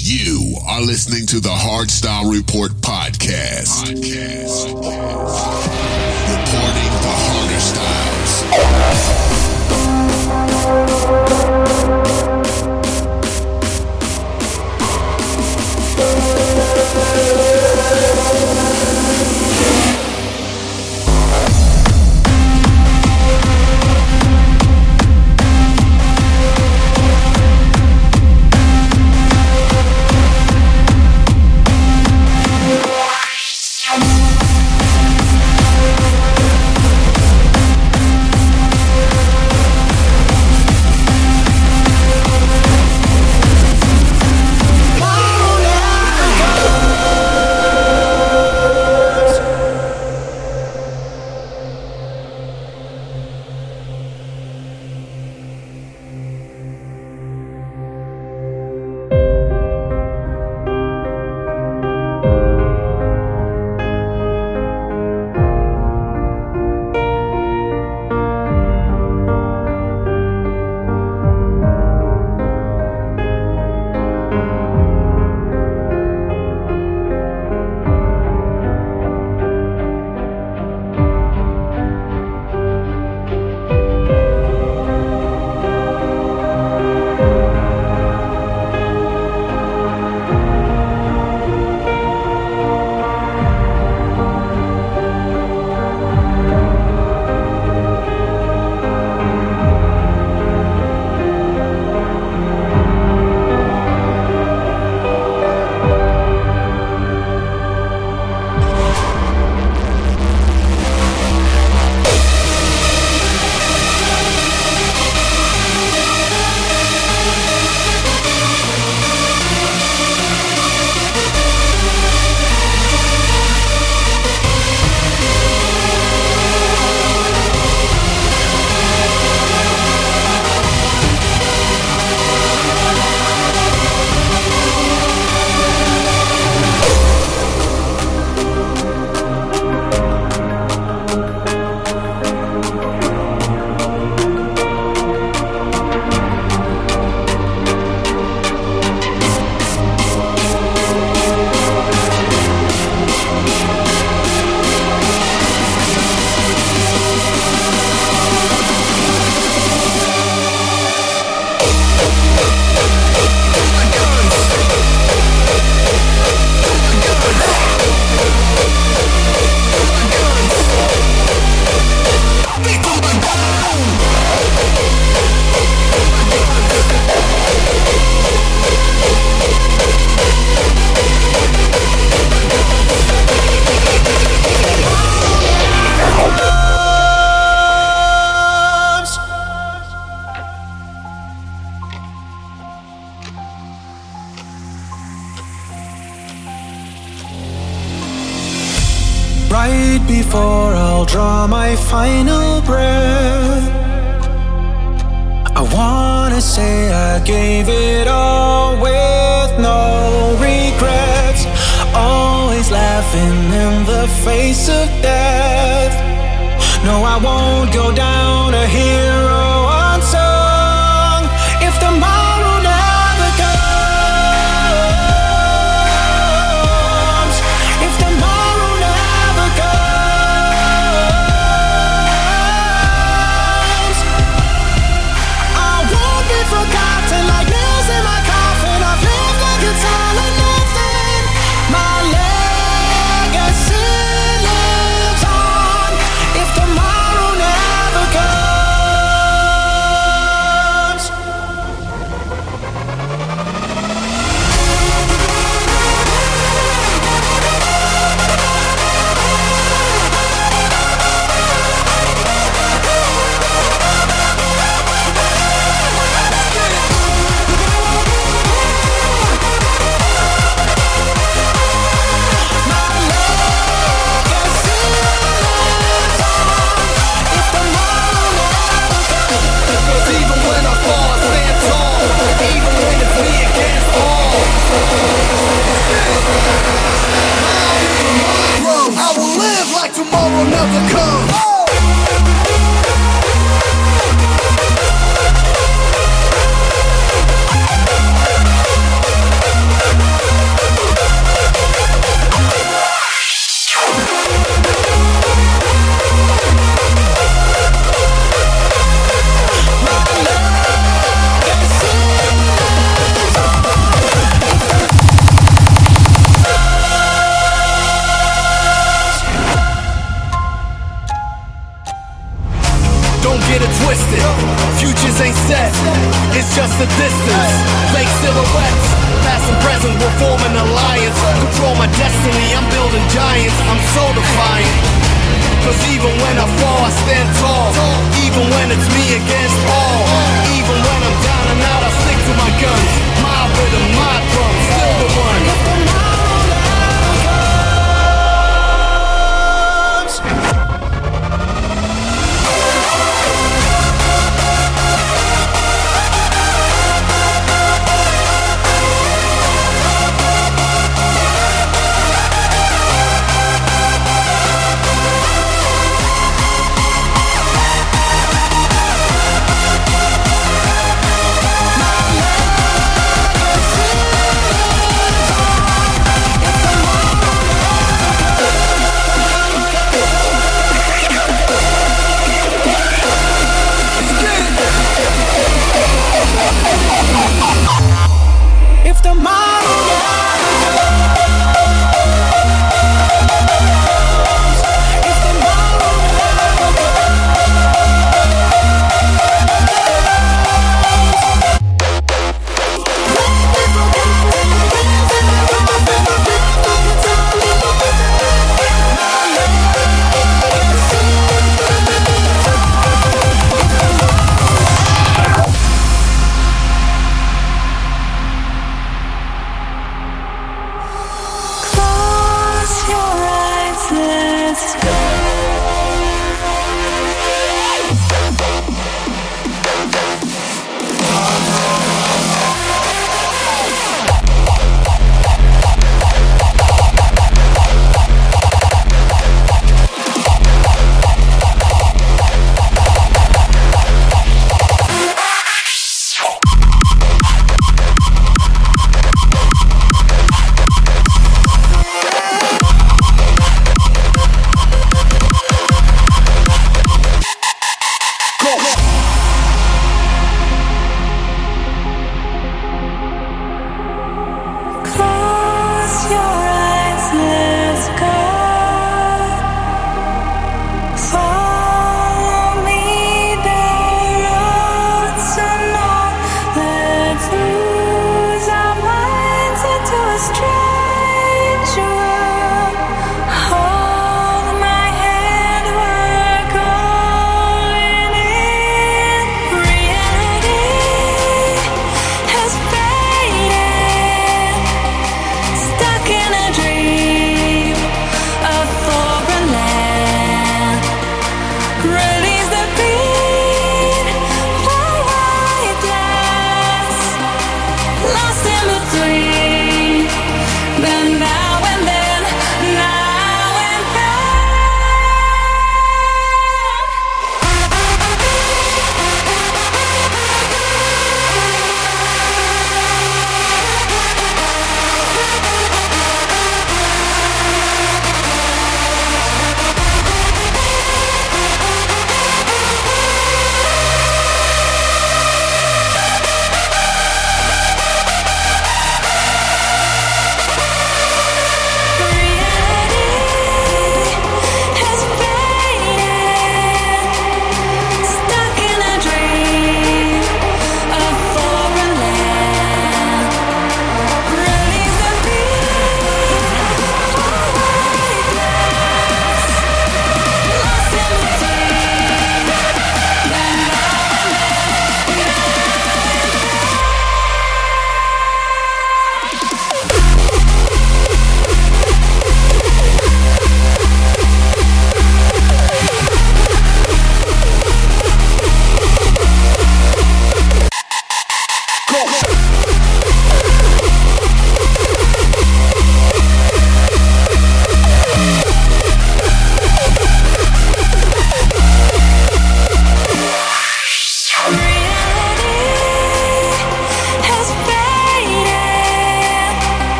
You are listening to the Hardstyle Report podcast. podcast. Reporting the harder styles.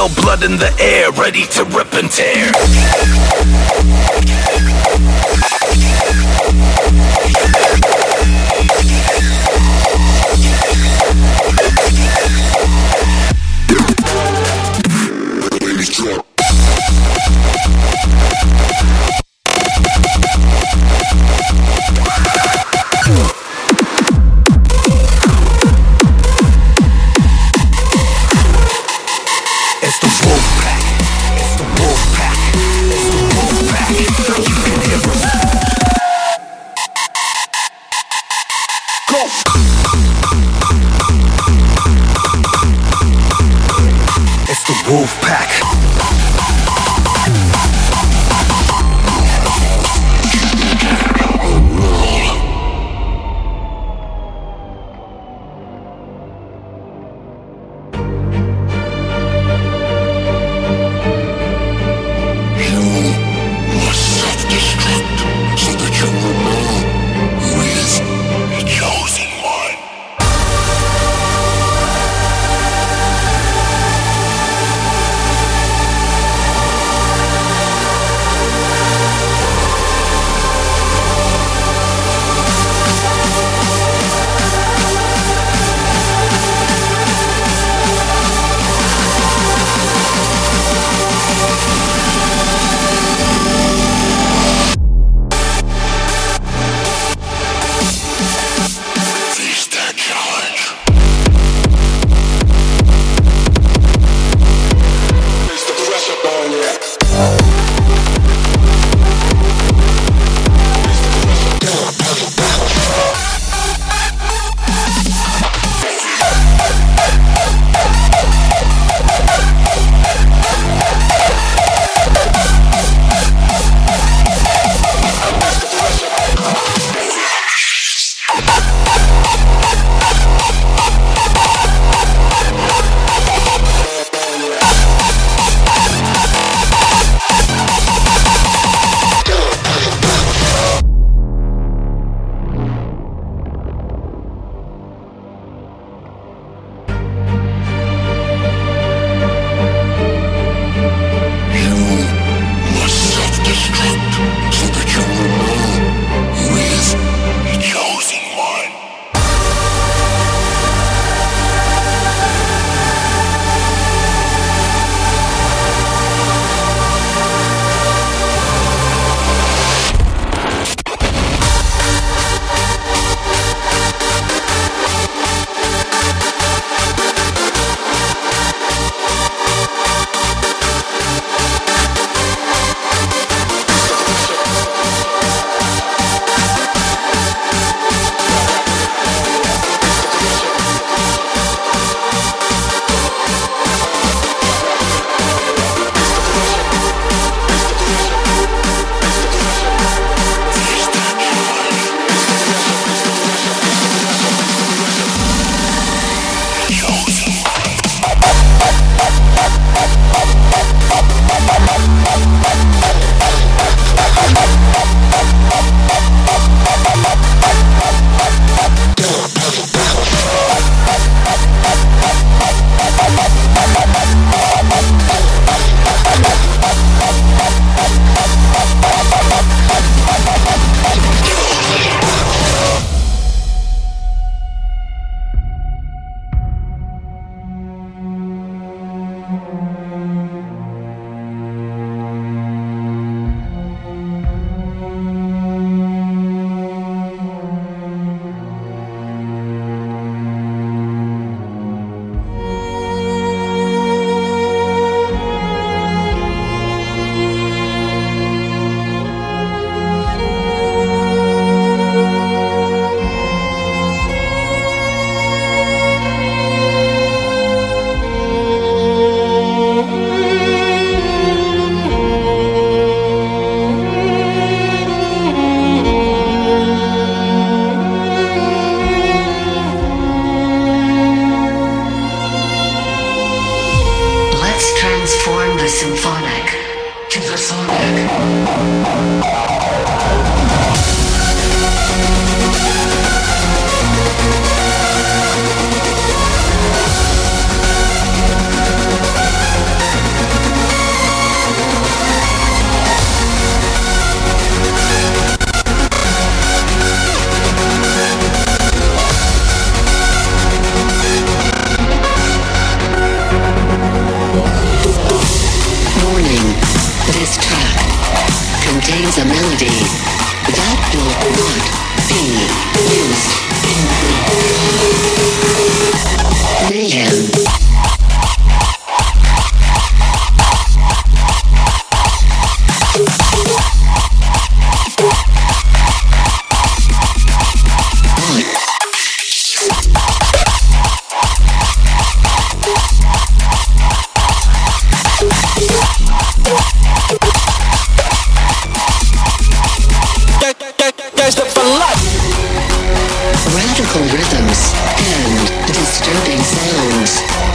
smell blood in the air, ready to rip and tear. Radical rhythms and disturbing sounds.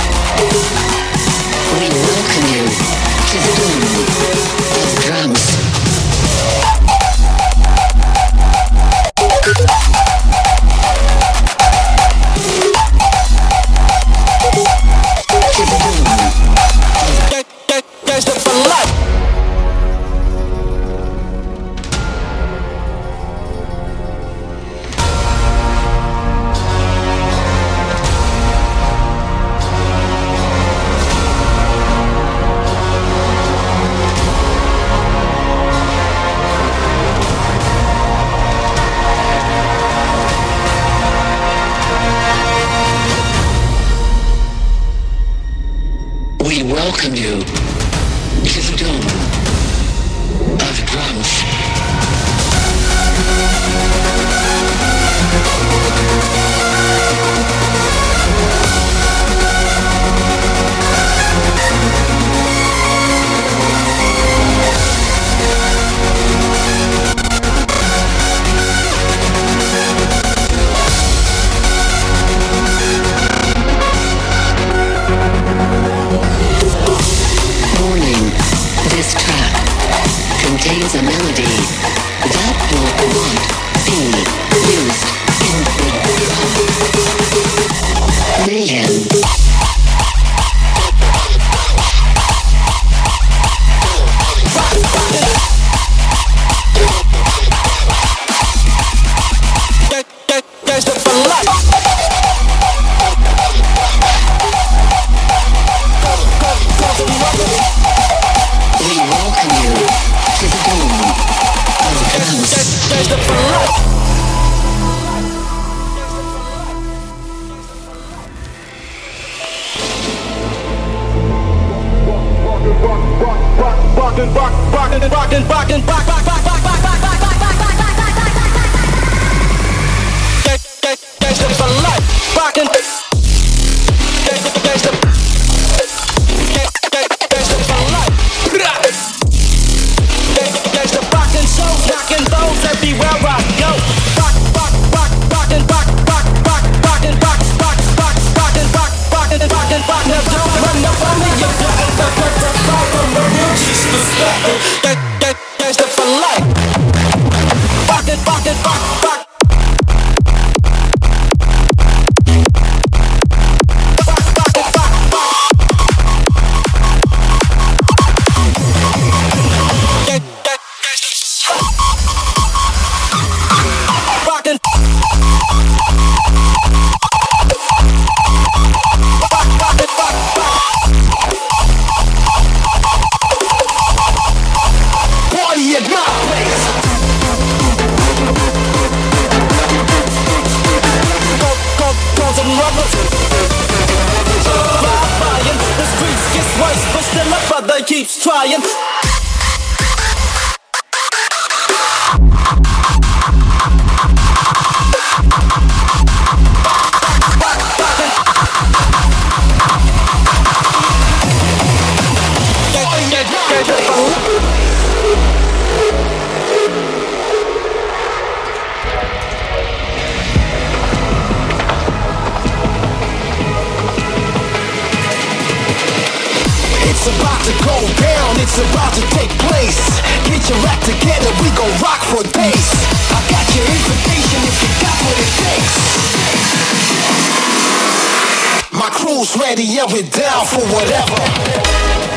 Ready and we're down for whatever.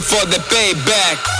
For the payback.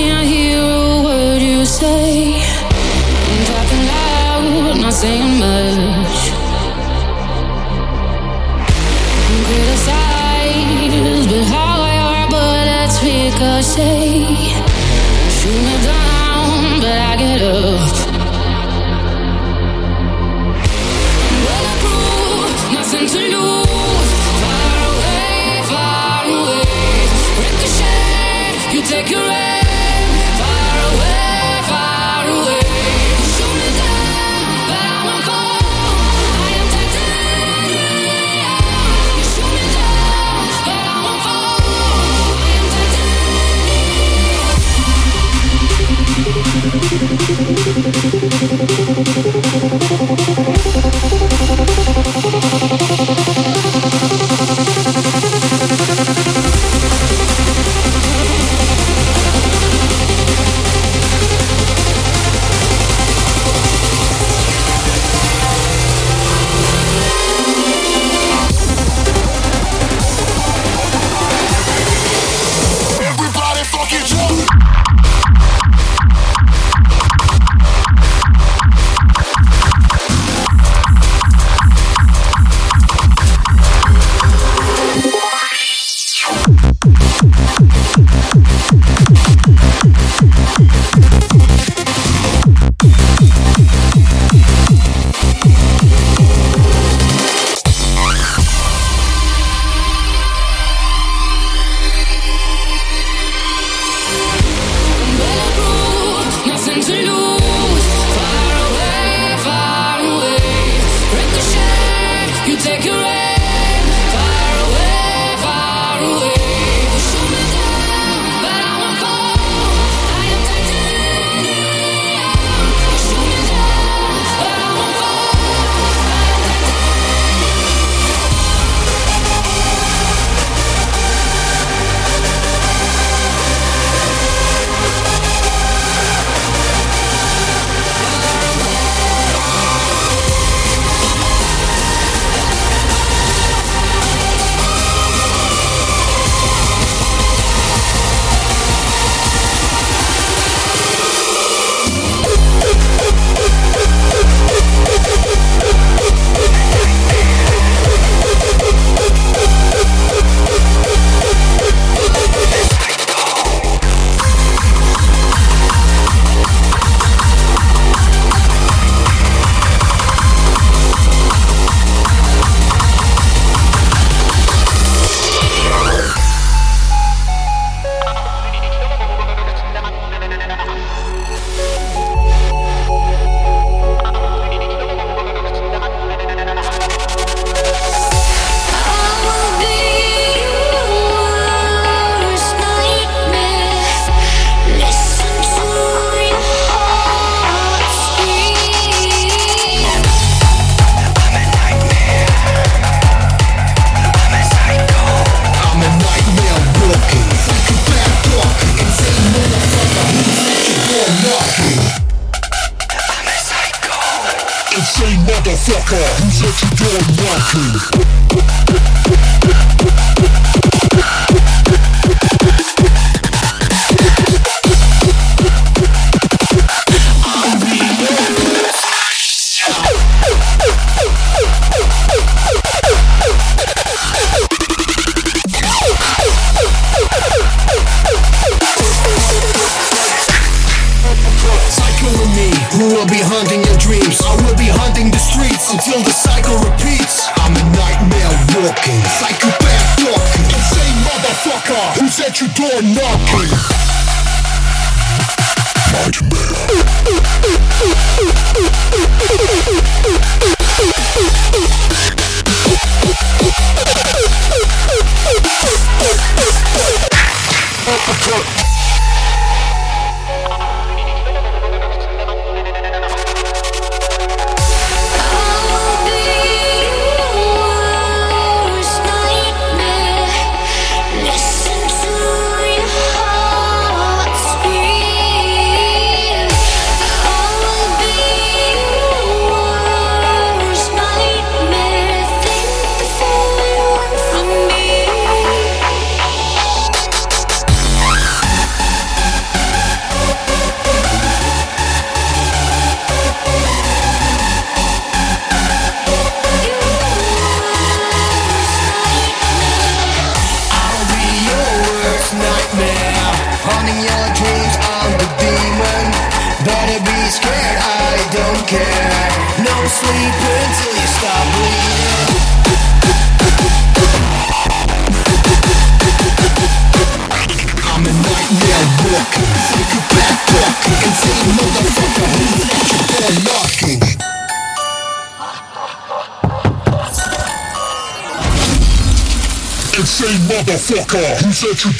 can't hear a word you say. I'm talking loud, not saying much. I'm criticized, but how I are, but that's because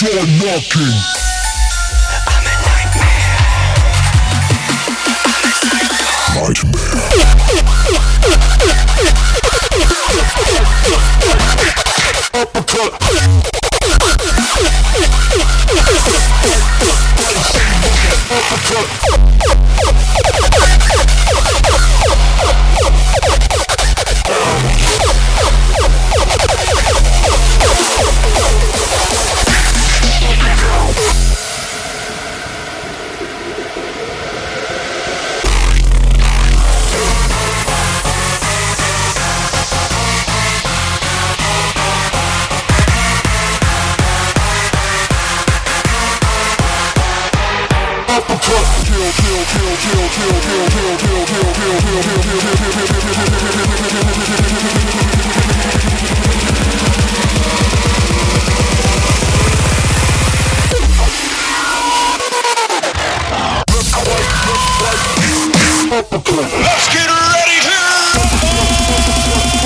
door knocking. Let's get ready to rumble!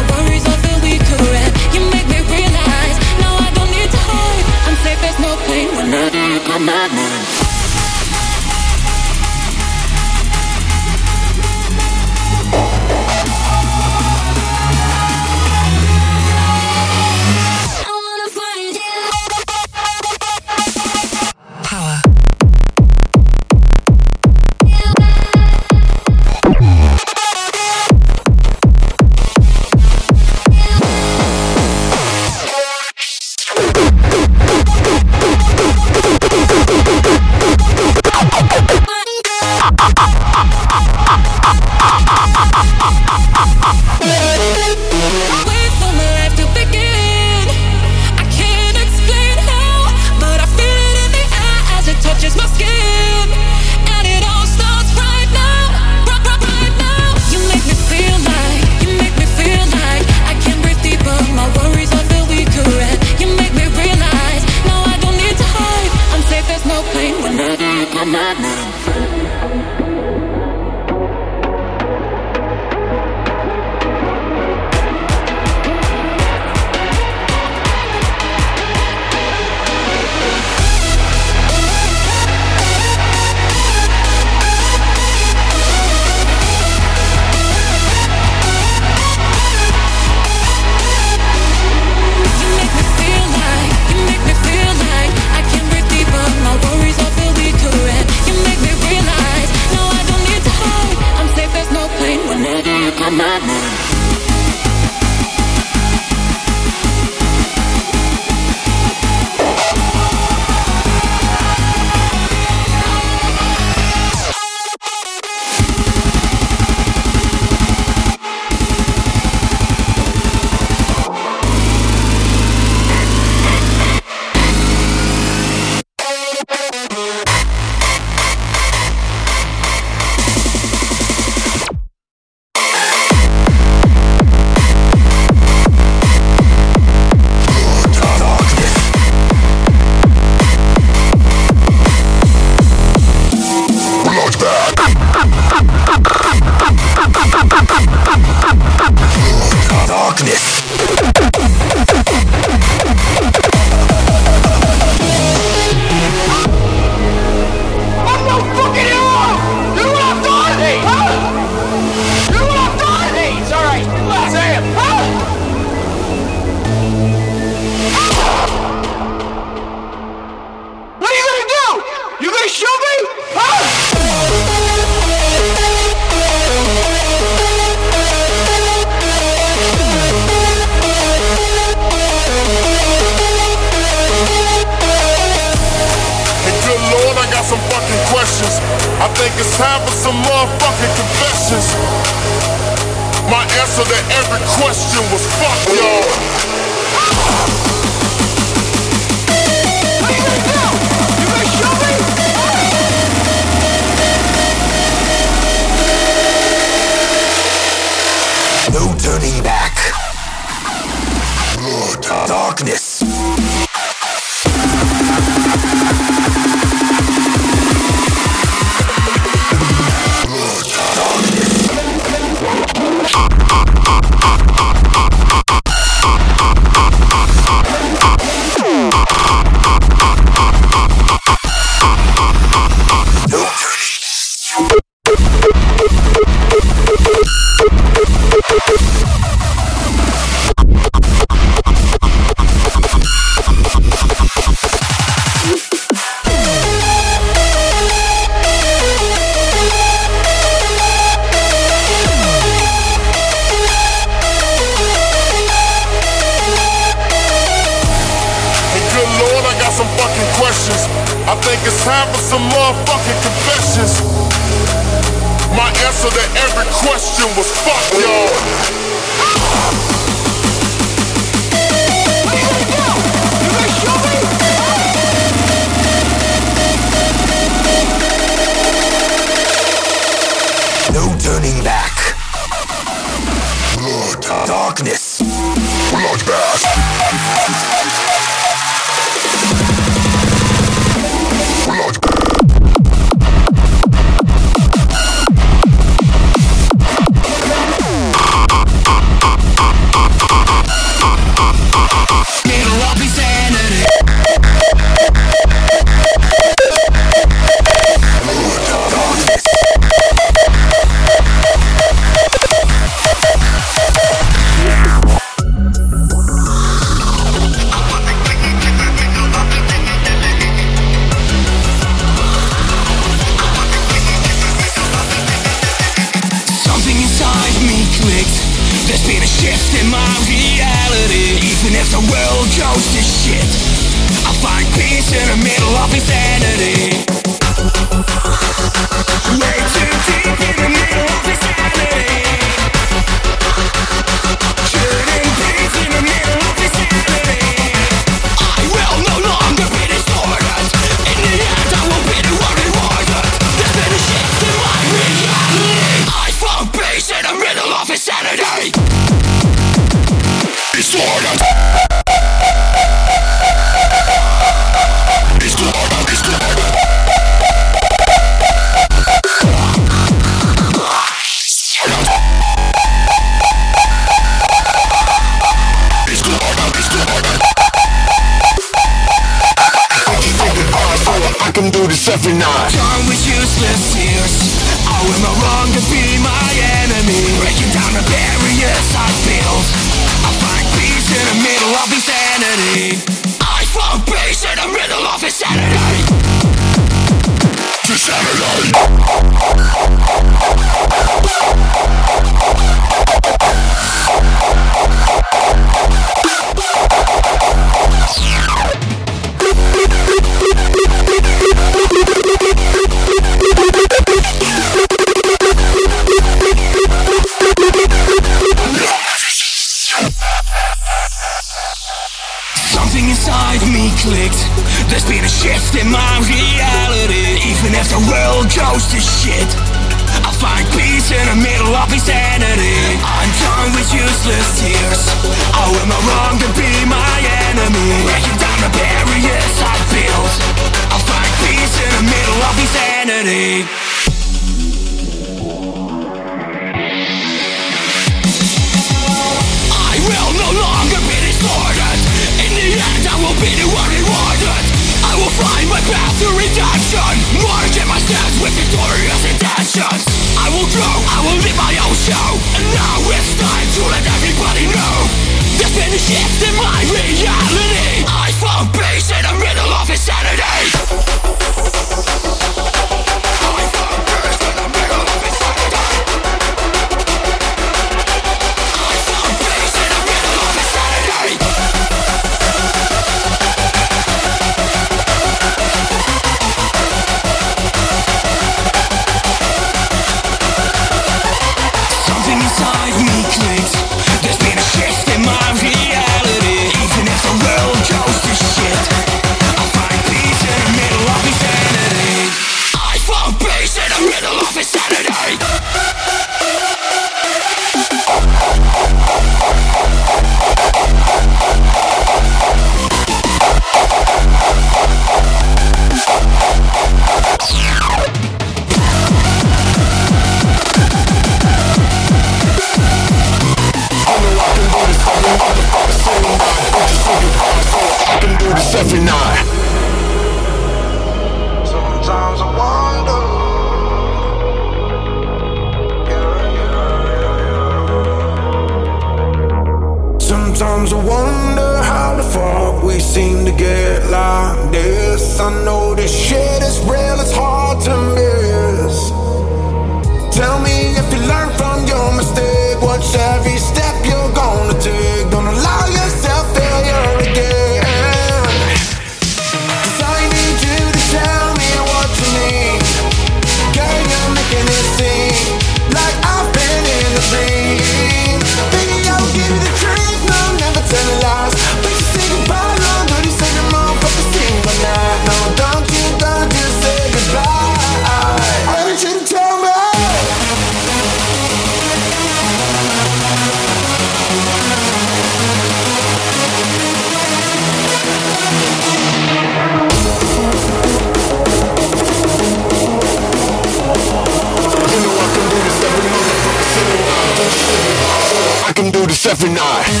This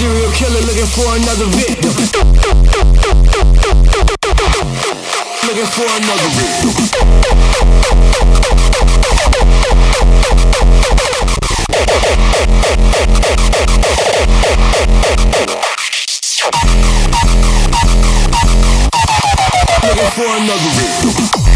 We're looking for another victim. Looking for another victim. Looking for another victim.